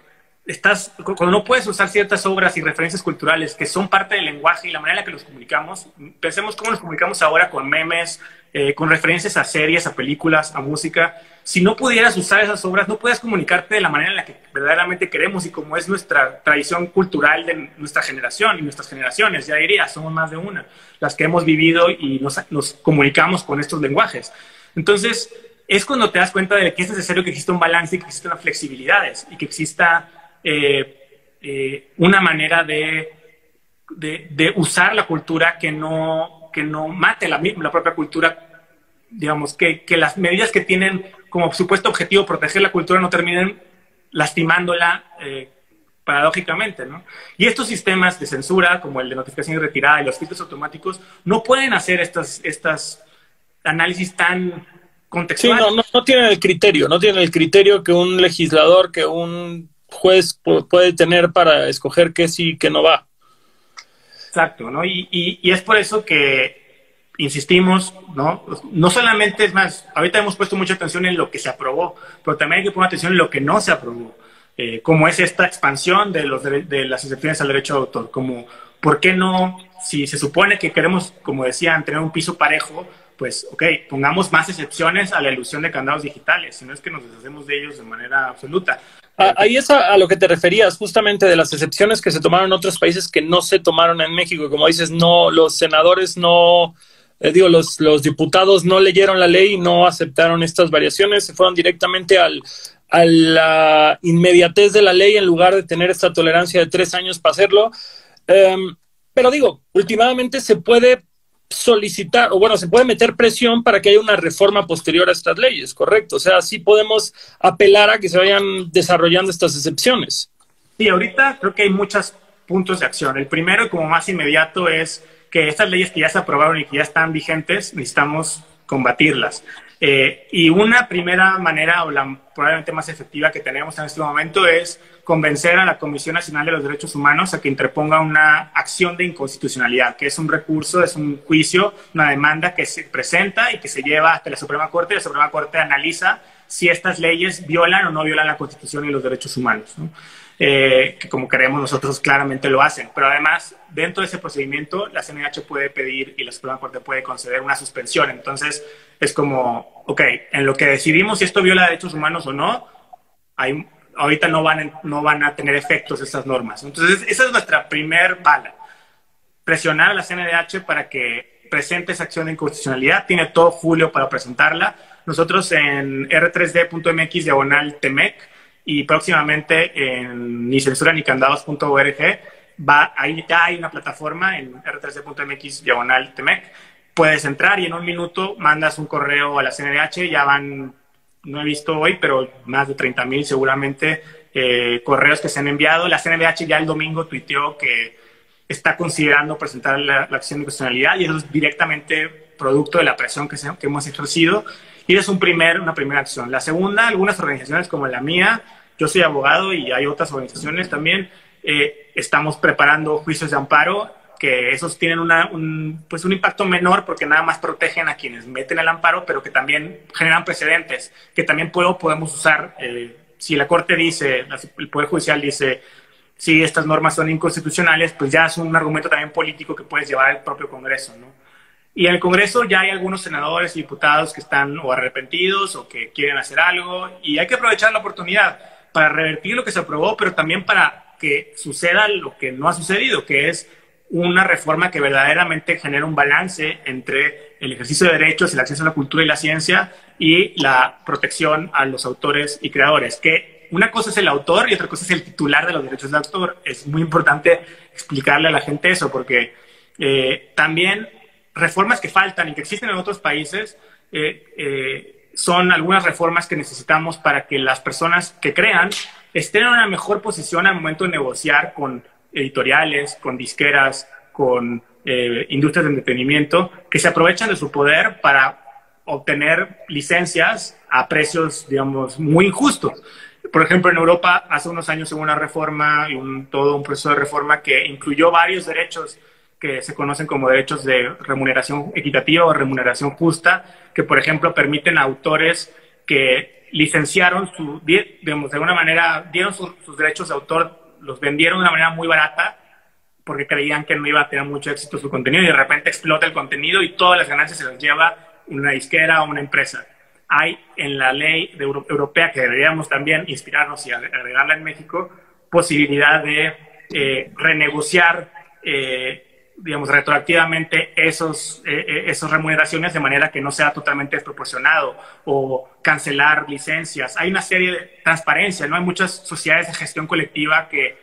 estás, cuando no puedes usar ciertas obras y referencias culturales que son parte del lenguaje y la manera en la que los comunicamos, pensemos cómo nos comunicamos ahora con memes, eh, con referencias a series, a películas, a música. Si no pudieras usar esas obras, no puedes comunicarte de la manera en la que verdaderamente queremos y como es nuestra tradición cultural de nuestra generación y nuestras generaciones, ya diría, somos más de una, las que hemos vivido y nos, nos comunicamos con estos lenguajes. Entonces, es cuando te das cuenta de que es necesario que exista un balance y que existan flexibilidades y que exista eh, eh, una manera de, de, usar la cultura que no, que no mate la, la propia cultura. Digamos, que, que las medidas que tienen como supuesto objetivo proteger la cultura no terminen lastimándola, eh, paradójicamente, ¿no? Y estos sistemas de censura, como el de notificación y retirada y los filtros automáticos, no pueden hacer estas, estas análisis tan contextuales. Sí, no, no, tienen el criterio, no tienen el criterio que un legislador, que un juez puede tener para escoger qué sí y qué no va. Exacto, ¿no? Y, y, y es por eso que insistimos, ¿no? No solamente es más, ahorita hemos puesto mucha atención en lo que se aprobó, pero también hay que poner atención en lo que no se aprobó, eh, como es esta expansión de, los de, las excepciones al derecho de autor, como, ¿por qué no? Si se supone que queremos, como decían, tener un piso parejo, pues, ok, pongamos más excepciones a la ilusión de candados digitales, si no es que nos deshacemos de ellos de manera absoluta. Ahí es a, lo que te referías, justamente de las excepciones que se tomaron en otros países que no se tomaron en México. Como dices, no, los senadores no, eh, digo, los, los diputados no leyeron la ley no aceptaron estas variaciones, se fueron directamente al, a la inmediatez de la ley en lugar de tener esta tolerancia de tres años para hacerlo. Em, pero digo, últimamente se puede solicitar, o bueno, se puede meter presión para que haya una reforma posterior a estas leyes, ¿correcto? O sea, sí podemos apelar a que se vayan desarrollando estas excepciones. Sí, ahorita creo que hay muchos puntos de acción. El primero, como más inmediato, es que estas leyes que ya se aprobaron y que ya están vigentes, necesitamos combatirlas. Eh, y una primera manera, o la probablemente más efectiva que tenemos en este momento, es convencer a la Comisión Nacional de los Derechos Humanos a que interponga una acción de inconstitucionalidad, que es un recurso, es un juicio, una demanda que se presenta y que se lleva hasta la Suprema Corte y la Suprema Corte analiza si estas leyes violan o no violan la Constitución y los derechos humanos. ¿no? Eh, que como creemos nosotros claramente lo hacen. Pero además, dentro de ese procedimiento, la CNH puede pedir y la Suprema Corte puede conceder una suspensión. Entonces, es como, ok, en lo que decidimos si esto viola derechos humanos o no, hay, ahorita no van, no van a tener efectos estas normas. Entonces, esa es nuestra primer bala. Presionar a la CNDH para que presente esa acción de inconstitucionalidad. Tiene todo julio para presentarla. Nosotros en r3d.mx diagonal TEMEC y próximamente en ni censura ni candados.org va, ahí ya hay una plataforma en r3c.mx diagonal temec. Puedes entrar y en un minuto mandas un correo a la CNDH, ya van, no he visto hoy, pero más de 30 mil seguramente eh, correos que se han enviado. La CNDH ya el domingo tuiteó que está considerando presentar la, acción de constitucionalidad y eso es directamente producto de la presión que, que hemos ejercido. Y es un primer, una primera acción. La segunda, algunas organizaciones como la mía, yo soy abogado y hay otras organizaciones también. Eh, estamos preparando juicios de amparo que esos tienen una, un, pues un impacto menor porque nada más protegen a quienes meten el amparo, pero que también generan precedentes, que también puedo, podemos usar. Eh, si la Corte dice, el Poder Judicial dice, si estas normas son inconstitucionales, pues ya es un argumento también político que puedes llevar al propio Congreso. Y en el Congreso ya hay algunos senadores y diputados que están o arrepentidos o que quieren hacer algo y hay que aprovechar la oportunidad para revertir lo que se aprobó, pero también para que suceda lo que no ha sucedido, que es una reforma que verdaderamente genera un balance entre el ejercicio de derechos, el acceso a la cultura y la ciencia y la protección a los autores y creadores. Que una cosa es el autor y otra cosa es el titular de los derechos del autor. Es muy importante explicarle a la gente eso, porque eh, también reformas que faltan y que existen en otros países eh, eh, son algunas reformas que necesitamos para que las personas que crean estén en una mejor posición al momento de negociar con editoriales, con disqueras, con eh, industrias de entretenimiento, que se aprovechan de su poder para obtener licencias a precios, digamos, muy injustos. Por ejemplo, en Europa hace unos años hubo una reforma y todo un proceso de reforma que incluyó varios derechos que se conocen como derechos de remuneración equitativa o remuneración justa, que por ejemplo permiten a autores que licenciaron su, digamos, de alguna manera, dieron sus derechos de autor, los vendieron de una manera muy barata porque creían que no iba a tener mucho éxito su contenido y de repente explota el contenido y todas las ganancias se las lleva una disquera o una empresa. Hay en la ley europea, que deberíamos también inspirarnos y agregarla en México, posibilidad de eh, renegociar eh, digamos, retroactivamente esos, eh, eh, esas remuneraciones de manera que no sea totalmente desproporcionado o cancelar licencias. Hay una serie de transparencia, ¿no? Hay muchas sociedades de gestión colectiva que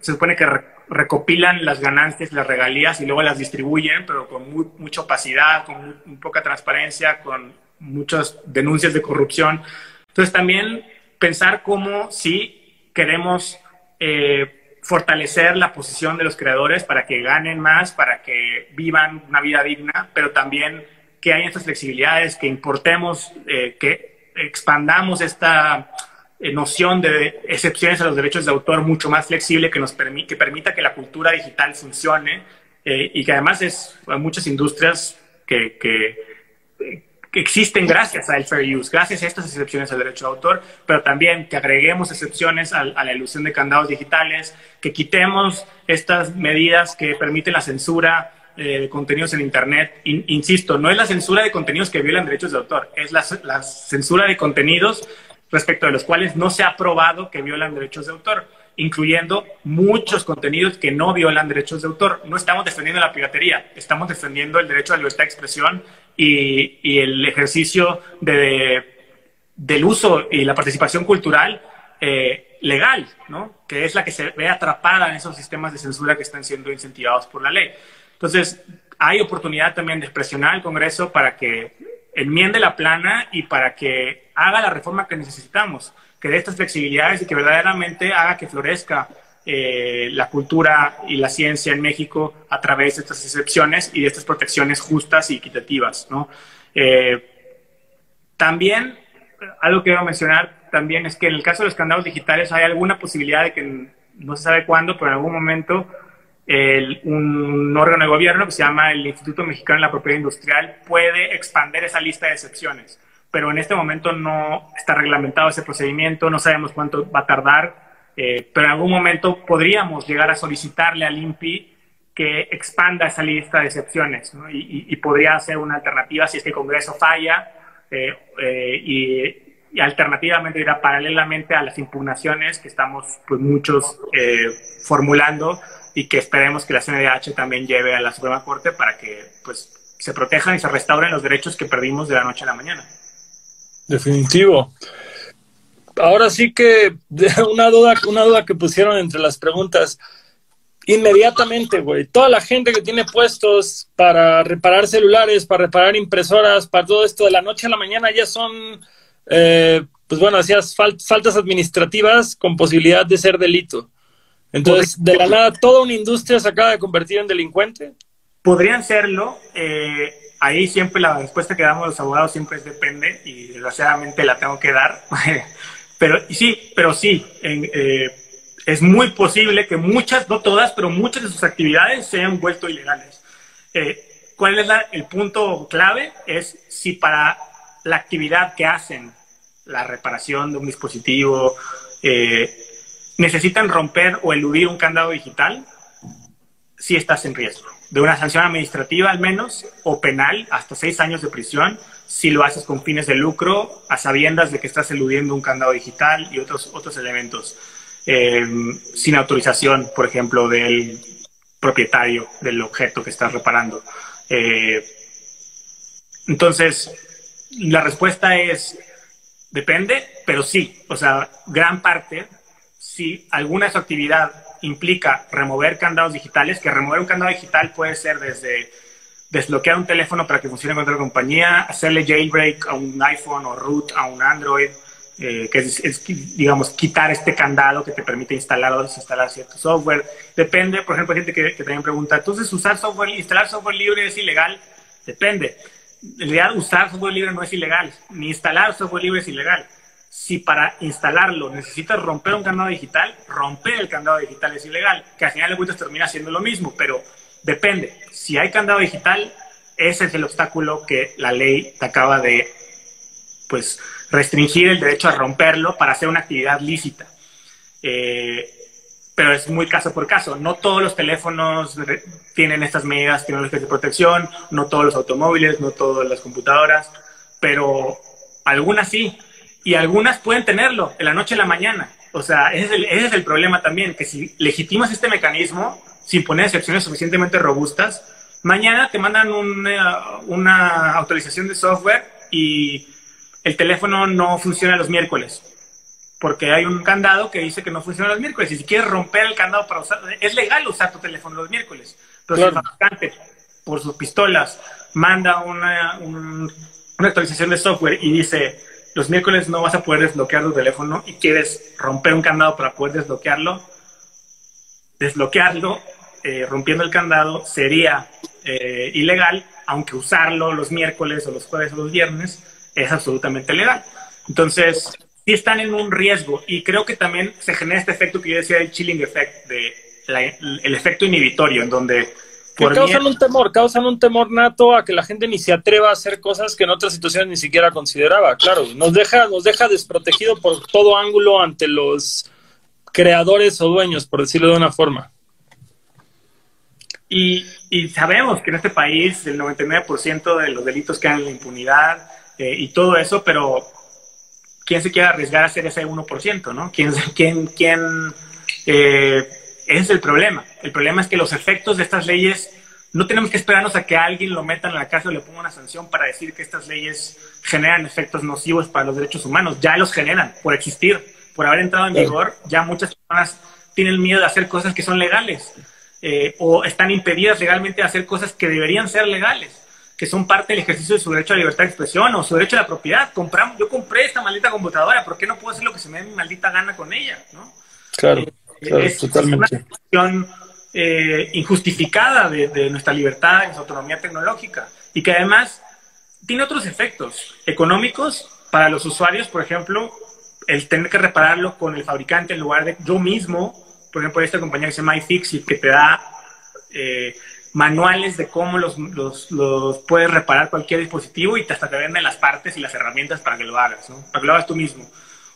se supone que recopilan las ganancias, las regalías y luego las distribuyen, pero con mucha opacidad, con muy, poca transparencia, con muchas denuncias de corrupción. Entonces también pensar cómo si queremos... Eh, fortalecer la posición de los creadores para que ganen más, para que vivan una vida digna, pero también que haya estas flexibilidades, que importemos, eh, que expandamos esta eh, noción de excepciones a los derechos de autor mucho más flexible que nos permite, que permita que la cultura digital funcione eh, y que además es muchas industrias que, que, existen gracias al fair use, gracias a estas excepciones al derecho de autor, pero también que agreguemos excepciones a, la ilusión de candados digitales, que quitemos estas medidas que permiten la censura eh, de contenidos en Internet. insisto, no es la censura de contenidos que violan derechos de autor, es la, la censura de contenidos respecto de los cuales no se ha probado que violan derechos de autor, incluyendo muchos contenidos que no violan derechos de autor. No estamos defendiendo la piratería, estamos defendiendo el derecho a la libertad de expresión y, el ejercicio del uso y la participación cultural eh, legal, ¿no? que es la que se ve atrapada en esos sistemas de censura que están siendo incentivados por la ley. Entonces, hay oportunidad también de presionar al Congreso para que enmiende la plana y para que haga la reforma que necesitamos, que dé estas flexibilidades y que verdaderamente haga que florezca eh, la cultura y la ciencia en México a través de estas excepciones y de estas protecciones justas y equitativas. Eh, también, algo que quiero mencionar también es que en el caso de los candados digitales hay alguna posibilidad de que no se sabe cuándo, pero en algún momento un órgano de gobierno que se llama el Instituto Mexicano de la Propiedad Industrial puede expandir esa lista de excepciones, pero en este momento no está reglamentado ese procedimiento, no sabemos cuánto va a tardar, eh, pero en algún momento podríamos llegar a solicitarle al INPI que expanda esa lista de excepciones y, podría ser una alternativa si es que el Congreso falla eh, eh, y, alternativamente irá paralelamente a las impugnaciones que estamos pues muchos formulando y que esperemos que la CNDH también lleve a la Suprema Corte para que pues, se protejan y se restauren los derechos que perdimos de la noche a la mañana. Definitivo. Ahora sí que una duda, una duda que pusieron entre las preguntas. Inmediatamente, güey, toda la gente que tiene puestos para reparar celulares, para reparar impresoras, para todo esto de la noche a la mañana ya son, eh, pues bueno, hacías faltas administrativas con posibilidad de ser delito. Entonces, de la nada, toda una industria se acaba de convertir en delincuente. Podrían serlo. Eh, ahí siempre la respuesta que damos los abogados siempre es depende y desgraciadamente la tengo que dar. pero sí, pero sí, eh, es muy posible que muchas, no todas, pero muchas de sus actividades se hayan vuelto ilegales. Eh, ¿Cuál es el punto clave? Es si para la actividad que hacen, la reparación de un dispositivo, eh, necesitan romper o eludir un candado digital, si estás en riesgo de una sanción administrativa al menos o penal hasta seis años de prisión si lo haces con fines de lucro a sabiendas de que estás eludiendo un candado digital y otros, otros elementos eh, sin autorización, por ejemplo, del propietario del objeto que estás reparando. Eh, entonces, la respuesta es, depende, pero sí, o sea, gran parte si alguna de su actividad implica remover candados digitales, que remover un candado digital puede ser desde desbloquear un teléfono para que funcione con otra compañía, hacerle jailbreak a un iPhone o root a un Android, eh, que es, digamos, quitar este candado que te permite instalar o desinstalar cierto software. Depende, por ejemplo, hay gente que, que también pregunta, entonces, ¿usar software, instalar software libre es ilegal? Depende. En realidad, usar software libre no es ilegal, ni instalar software libre es ilegal si para instalarlo necesitas romper un candado digital, romper el candado digital es ilegal, que al final de cuentas termina siendo lo mismo, pero depende. Si hay candado digital, ese es el obstáculo que la ley te acaba de pues restringir el derecho a romperlo para hacer una actividad lícita. Eh, pero es muy caso por caso. No todos los teléfonos tienen estas medidas tecnológicas de protección, no todos los automóviles, no todas las computadoras, pero algunas sí y algunas pueden tenerlo de la noche a la mañana. O sea, ese es el, problema también, que si legitimas este mecanismo sin poner excepciones suficientemente robustas, mañana te mandan una, una autorización de software y el teléfono no funciona los miércoles porque hay un candado que dice que no funciona los miércoles. Y si quieres romper el candado para usar, es legal usar tu teléfono los miércoles. Pero si el fabricante, por sus pistolas, manda una, una actualización de software y dice, los miércoles no vas a poder desbloquear tu teléfono y quieres romper un candado para poder desbloquearlo, desbloquearlo, eh, rompiendo el candado, sería eh, ilegal, aunque usarlo los miércoles o los jueves o los viernes es absolutamente legal. Entonces, sí están en un riesgo y creo que también se genera este efecto que yo decía el chilling effect, de el efecto inhibitorio, en donde... Por causan un temor, causan un temor nato a que la gente ni se atreva a hacer cosas que en otras situaciones ni siquiera consideraba. Claro, nos deja, nos deja desprotegido por todo ángulo ante los creadores o dueños, por decirlo de una forma. Y, sabemos que en este país el 99% de los delitos quedan en la impunidad eh, y todo eso, pero ¿quién se quiere arriesgar a hacer ese 1%? ¿no? ¿Quién, quién, quién eh, ese es el problema. El problema es que los efectos de estas leyes no tenemos que esperarnos a que alguien lo meta en la cárcel o le ponga una sanción para decir que estas leyes generan efectos nocivos para los derechos humanos. Ya los generan por existir, por haber entrado en vigor. Ya muchas personas tienen miedo de hacer cosas que son legales. Eh, o están impedidas legalmente de hacer cosas que deberían ser legales, que son parte del ejercicio de su derecho a la libertad de expresión o su derecho a la propiedad. Compramos, yo compré esta maldita computadora, ¿por qué no puedo hacer lo que se me dé mi maldita gana con ella? ¿no? Claro, eh, es, totalmente. una cuestión eh, injustificada de, de nuestra libertad, de nuestra autonomía tecnológica y que además tiene otros efectos económicos para los usuarios, por ejemplo, el tener que repararlo con el fabricante en lugar de yo mismo por ejemplo, esta compañía que se llama iFixit, que te da eh, manuales de cómo los, los, puedes reparar cualquier dispositivo y hasta te venden las partes y las herramientas para que lo hagas, ¿no? para que lo hagas tú mismo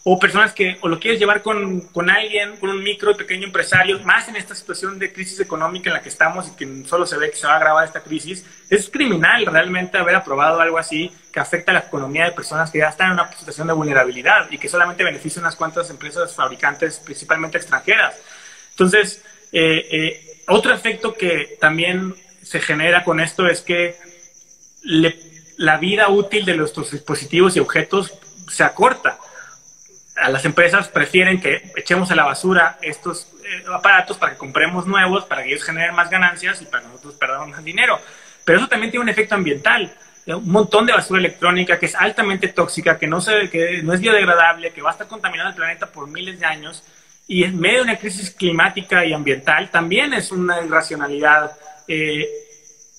o personas que o lo quieres llevar con, con, alguien, con un micro y pequeño empresario, más en esta situación de crisis económica en la que estamos y que solo se ve que se va a agravar esta crisis, es criminal realmente haber aprobado algo así que afecta a la economía de personas que ya están en una situación de vulnerabilidad y que solamente beneficia a unas cuantas empresas fabricantes, principalmente extranjeras. Entonces, eh, eh, otro efecto que también se genera con esto es que la vida útil de nuestros dispositivos y objetos se acorta a las empresas prefieren que echemos a la basura estos eh, aparatos para que compremos nuevos, para que ellos generen más ganancias y para que nosotros perdamos más dinero. Pero eso también tiene un efecto ambiental. Un montón de basura electrónica que es altamente tóxica, que no, se, que no es biodegradable, que va a estar contaminando el planeta por miles de años. Y en medio de una crisis climática y ambiental también es una irracionalidad. Eh,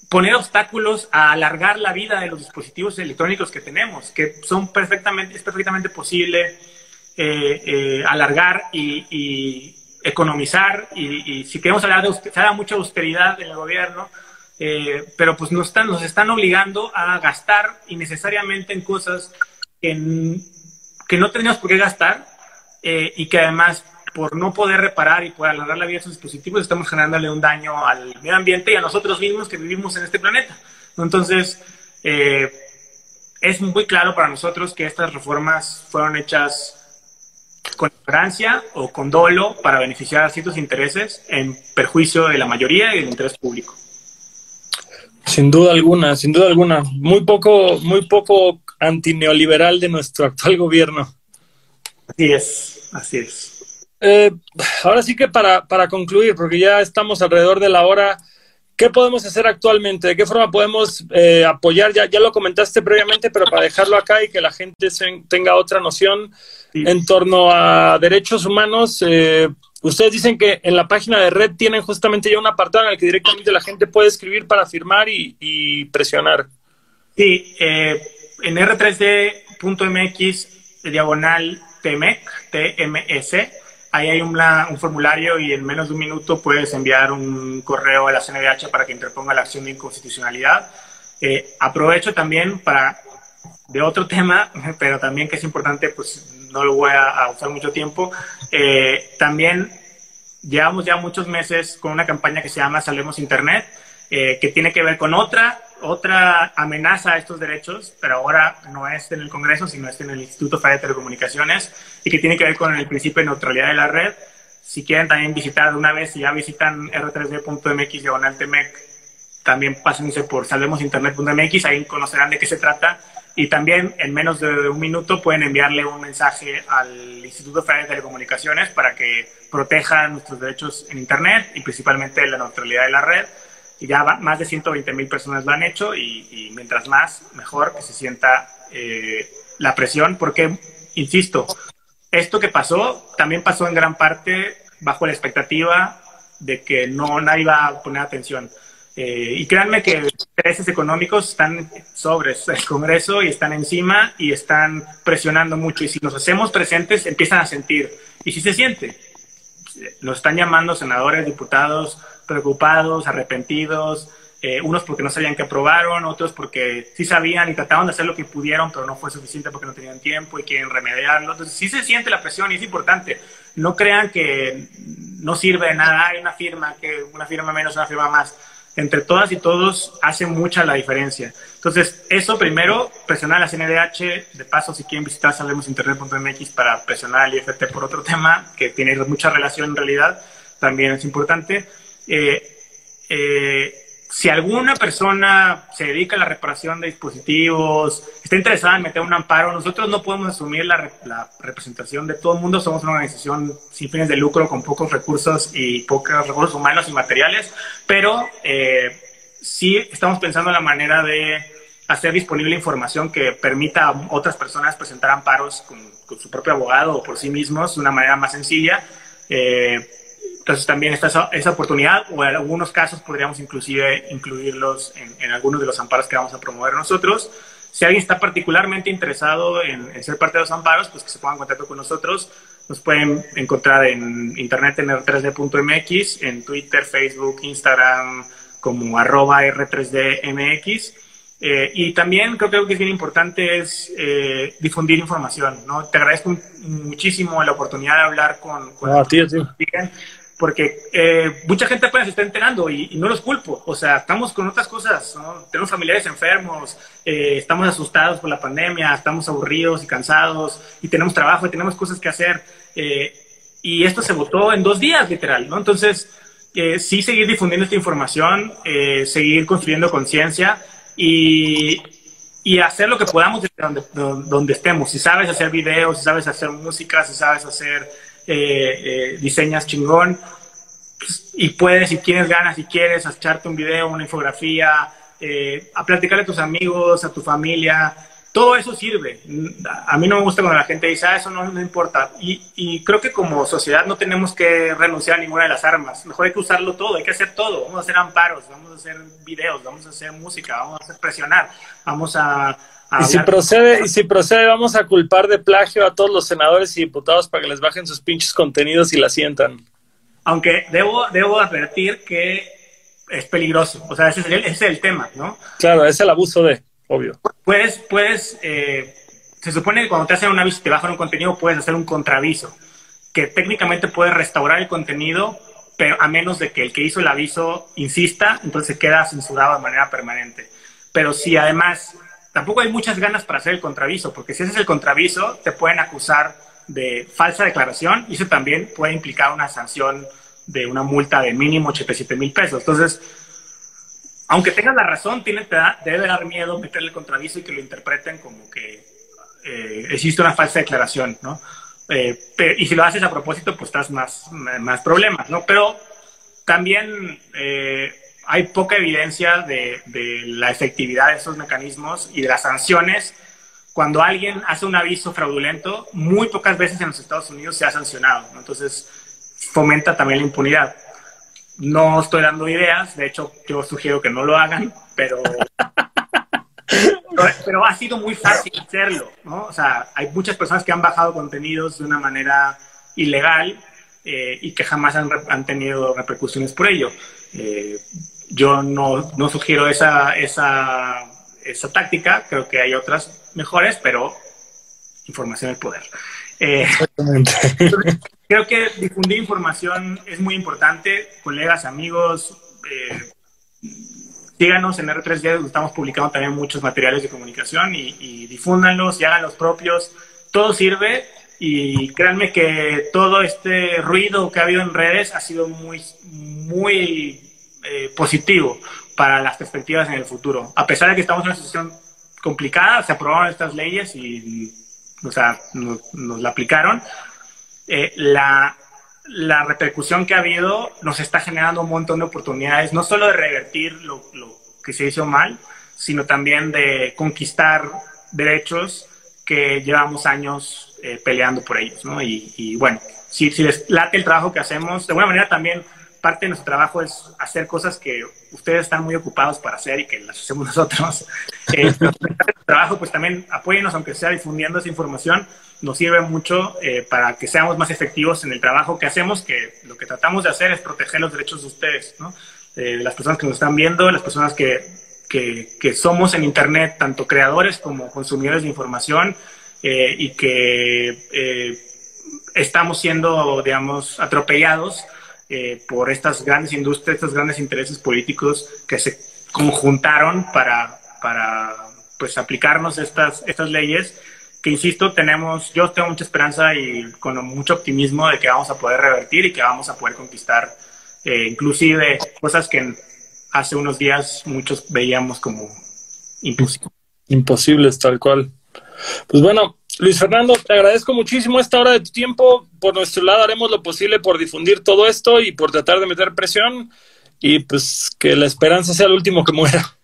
poner obstáculos a alargar la vida de los dispositivos electrónicos que tenemos, que son perfectamente, es perfectamente posible eh, eh, alargar y, economizar. Y, si queremos hablar de se da mucha austeridad en el gobierno, pero pues nos están, nos están obligando a gastar innecesariamente en cosas que, que no tenemos por qué gastar y que además por no poder reparar y por alargar la vida de esos dispositivos estamos generándole un daño al medio ambiente y a nosotros mismos que vivimos en este planeta. Entonces, es muy claro para nosotros que estas reformas fueron hechas con ignorancia o con dolo para beneficiar a ciertos intereses en perjuicio de la mayoría y del interés público. Sin duda alguna, sin duda alguna. Muy poco, muy poco antineoliberal de nuestro actual gobierno. Así es, así es. Eh, ahora sí que para, para concluir, porque ya estamos alrededor de la hora, ¿Qué podemos hacer actualmente? ¿De qué forma podemos eh, apoyar? Ya, ya lo comentaste previamente, pero para dejarlo acá y que la gente tenga otra noción en torno a derechos humanos. Eh, ustedes dicen que en la página de red tienen justamente ya un apartado en el que directamente la gente puede escribir para firmar y, presionar. Sí, eh, en r3d.mx diagonal TMEC, TMS ahí hay un, formulario y en menos de un minuto puedes enviar un correo a la CNDH para que interponga la acción de inconstitucionalidad. Eh, aprovecho también para, de otro tema, pero también que es importante, pues no lo voy a, usar mucho tiempo, eh, también llevamos ya muchos meses con una campaña que se llama Salvemos Internet, eh, que tiene que ver con otra otra amenaza a estos derechos, pero ahora no es en el Congreso, sino es en el Instituto Federal de Telecomunicaciones y que tiene que ver con el principio de neutralidad de la red. Si quieren también visitar de una vez, si ya visitan r3d.mx diagonal también pásense por salvemosinternet.mx, ahí conocerán de qué se trata y también en menos de un minuto pueden enviarle un mensaje al Instituto Federal de Telecomunicaciones para que proteja nuestros derechos en Internet y principalmente la neutralidad de la red y ya más de 120 mil personas lo han hecho y, mientras más, mejor que se sienta eh, la presión, porque, insisto, esto que pasó también pasó en gran parte bajo la expectativa de que no nadie va a poner atención. Eh, y créanme que intereses económicos están sobre el Congreso y están encima y están presionando mucho. Y si nos hacemos presentes, empiezan a sentir. Y si se siente, nos están llamando senadores, diputados preocupados, arrepentidos, eh, unos porque no sabían que aprobaron, otros porque sí sabían y trataban de hacer lo que pudieron, pero no fue suficiente porque no tenían tiempo y quieren remediarlo. Entonces sí se siente la presión y es importante. No crean que no sirve de nada, hay una firma, que una firma menos, una firma más entre todas y todos hace mucha la diferencia. Entonces, eso primero, presionar a la CNDH, de paso, si quieren visitar salemosinternet.mx para presionar al IFT por otro tema, que tiene mucha relación en realidad, también es importante. Eh, eh, si alguna persona se dedica a la reparación de dispositivos, está interesada en meter un amparo, nosotros no podemos asumir la, representación de todo el mundo. Somos una organización sin fines de lucro, con pocos recursos y pocos recursos humanos y materiales, pero eh, sí estamos pensando en la manera de hacer disponible información que permita a otras personas presentar amparos con, su propio abogado o por sí mismos de una manera más sencilla. Eh, entonces también está esa, oportunidad o en algunos casos podríamos inclusive incluirlos en, algunos de los amparos que vamos a promover nosotros. Si alguien está particularmente interesado en, ser parte de los amparos, pues que se ponga en contacto con nosotros. Nos pueden encontrar en internet en r3d.mx, en Twitter, Facebook, Instagram, como arroba r3dmx. Eh, y también creo que algo que es bien importante es eh, difundir información. ¿no? Te agradezco muchísimo la oportunidad de hablar con, con ah, tío, tío porque eh, mucha gente apenas se está enterando y, no los culpo. O sea, estamos con otras cosas, ¿no? Tenemos familiares enfermos, eh, estamos asustados por la pandemia, estamos aburridos y cansados y tenemos trabajo y tenemos cosas que hacer. Eh, y esto se votó en dos días, literal, ¿no? Entonces, sí seguir difundiendo esta información, seguir construyendo conciencia y, y hacer lo que podamos desde donde estemos. Si sabes hacer videos, si sabes hacer música, si sabes hacer eh, eh, diseñas chingón y puedes, si tienes ganas, si quieres, echarte un video, una infografía, eh, a platicarle a tus amigos, a tu familia, todo eso sirve. A mí no me gusta cuando la gente dice, ah, eso no, no importa. Y, y, creo que como sociedad no tenemos que renunciar a ninguna de las armas. Mejor hay que usarlo todo, hay que hacer todo. Vamos a hacer amparos, vamos a hacer videos, vamos a hacer música, vamos a hacer presionar, vamos a y si procede, y si procede, vamos a culpar de plagio a todos los senadores y diputados para que les bajen sus pinches contenidos y la sientan. Aunque debo, debo advertir que es peligroso. O sea, ese es el, tema, ¿no? Claro, es el abuso de, obvio. Puedes, puedes, eh, se supone que cuando te hacen un aviso y te bajan un contenido, puedes hacer un contraviso, que técnicamente puede restaurar el contenido, pero a menos de que el que hizo el aviso insista, entonces queda censurado de manera permanente. Pero si además tampoco hay muchas ganas para hacer el contraviso, porque si haces el contraviso, te pueden acusar de falsa declaración y eso también puede implicar una sanción de una multa de mínimo 87 mil pesos. Entonces, aunque tengas la razón, tiene, te debe dar miedo meterle contraviso y que lo interpreten como que eh, existe una falsa declaración, ¿no? Eh, y si lo haces a propósito, pues estás más, más problemas, ¿no? Pero también eh, hay poca evidencia de, la efectividad de esos mecanismos y de las sanciones. Cuando alguien hace un aviso fraudulento, muy pocas veces en los Estados Unidos se ha sancionado. Entonces, fomenta también la impunidad. No estoy dando ideas, de hecho, yo sugiero que no lo hagan, pero, pero, ha sido muy fácil hacerlo. ¿no? O sea, hay muchas personas que han bajado contenidos de una manera ilegal eh, y que jamás han, han, tenido repercusiones por ello. Eh, yo no, no sugiero esa, esa, esa, táctica, creo que hay otras mejores, pero información es poder. Eh, creo que difundir información es muy importante, colegas, amigos. Eh, síganos en R3D, estamos publicando también muchos materiales de comunicación y, y difúndanlos y hagan los propios. Todo sirve y créanme que todo este ruido que ha habido en redes ha sido muy, muy eh, positivo para las perspectivas en el futuro. A pesar de que estamos en una situación complicada, se aprobaron estas leyes y o sea, nos, la aplicaron. Eh, la, la, repercusión que ha habido nos está generando un montón de oportunidades, no solo de revertir lo, que se hizo mal, sino también de conquistar derechos que llevamos años eh, peleando por ellos. ¿no? Y, y bueno, si, si les late el trabajo que hacemos, de alguna manera también parte de nuestro trabajo es hacer cosas que ustedes están muy ocupados para hacer y que las hacemos nosotros. Eh, trabajo, pues también apóyenos, aunque sea difundiendo esa información, nos sirve mucho eh, para que seamos más efectivos en el trabajo que hacemos, que lo que tratamos de hacer es proteger los derechos de ustedes, ¿no? Eh, las personas que nos están viendo, las personas que, que, que, somos en Internet, tanto creadores como consumidores de información, eh, y que estamos siendo, digamos, atropellados eh, por estas grandes industrias, estos grandes intereses políticos que se conjuntaron para, para pues, aplicarnos estas, estas leyes que, insisto, tenemos, yo tengo mucha esperanza y con mucho optimismo de que vamos a poder revertir y que vamos a poder conquistar eh, inclusive cosas que hace unos días muchos veíamos como imposibles. Imposibles, tal cual. Pues bueno, Luis Fernando, te agradezco muchísimo esta hora de tu tiempo. Por nuestro lado haremos lo posible por difundir todo esto y por tratar de meter presión y pues que la esperanza sea el último que muera.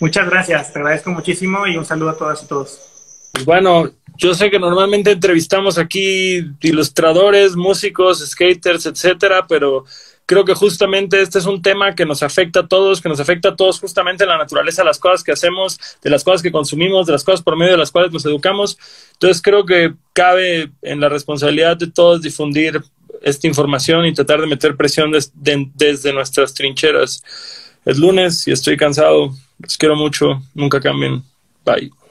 Muchas gracias, te agradezco muchísimo y un saludo a todas y todos. Pues bueno, yo sé que normalmente entrevistamos aquí ilustradores, músicos, skaters, etcétera, pero creo que justamente este es un tema que nos afecta a todos, que nos afecta a todos justamente en la naturaleza, de las cosas que hacemos, de las cosas que consumimos, de las cosas por medio de las cuales nos educamos. Entonces creo que cabe en la responsabilidad de todos difundir esta información y tratar de meter presión desde nuestras trincheras. Es lunes y estoy cansado. Los quiero mucho. Nunca cambien. Bye.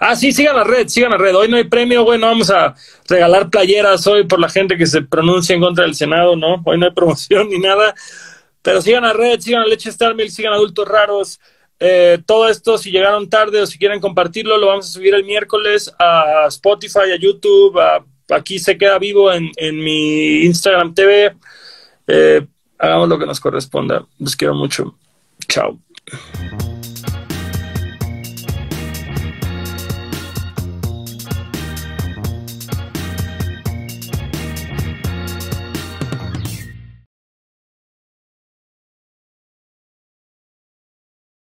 Ah, sí, sigan la red, sigan la red. Hoy no hay premio, güey, no vamos a regalar playeras hoy por la gente que se pronuncia en contra del Senado, ¿no? Hoy no hay promoción ni nada. Pero sigan la red, sigan a Leche Star sigan Adultos Raros. Eh, todo esto, si llegaron tarde o si quieren compartirlo, lo vamos a subir el miércoles a Spotify, a YouTube. aquí se queda vivo en, en mi Instagram TV. Eh, hagamos lo que nos corresponda. Los quiero mucho. Chao.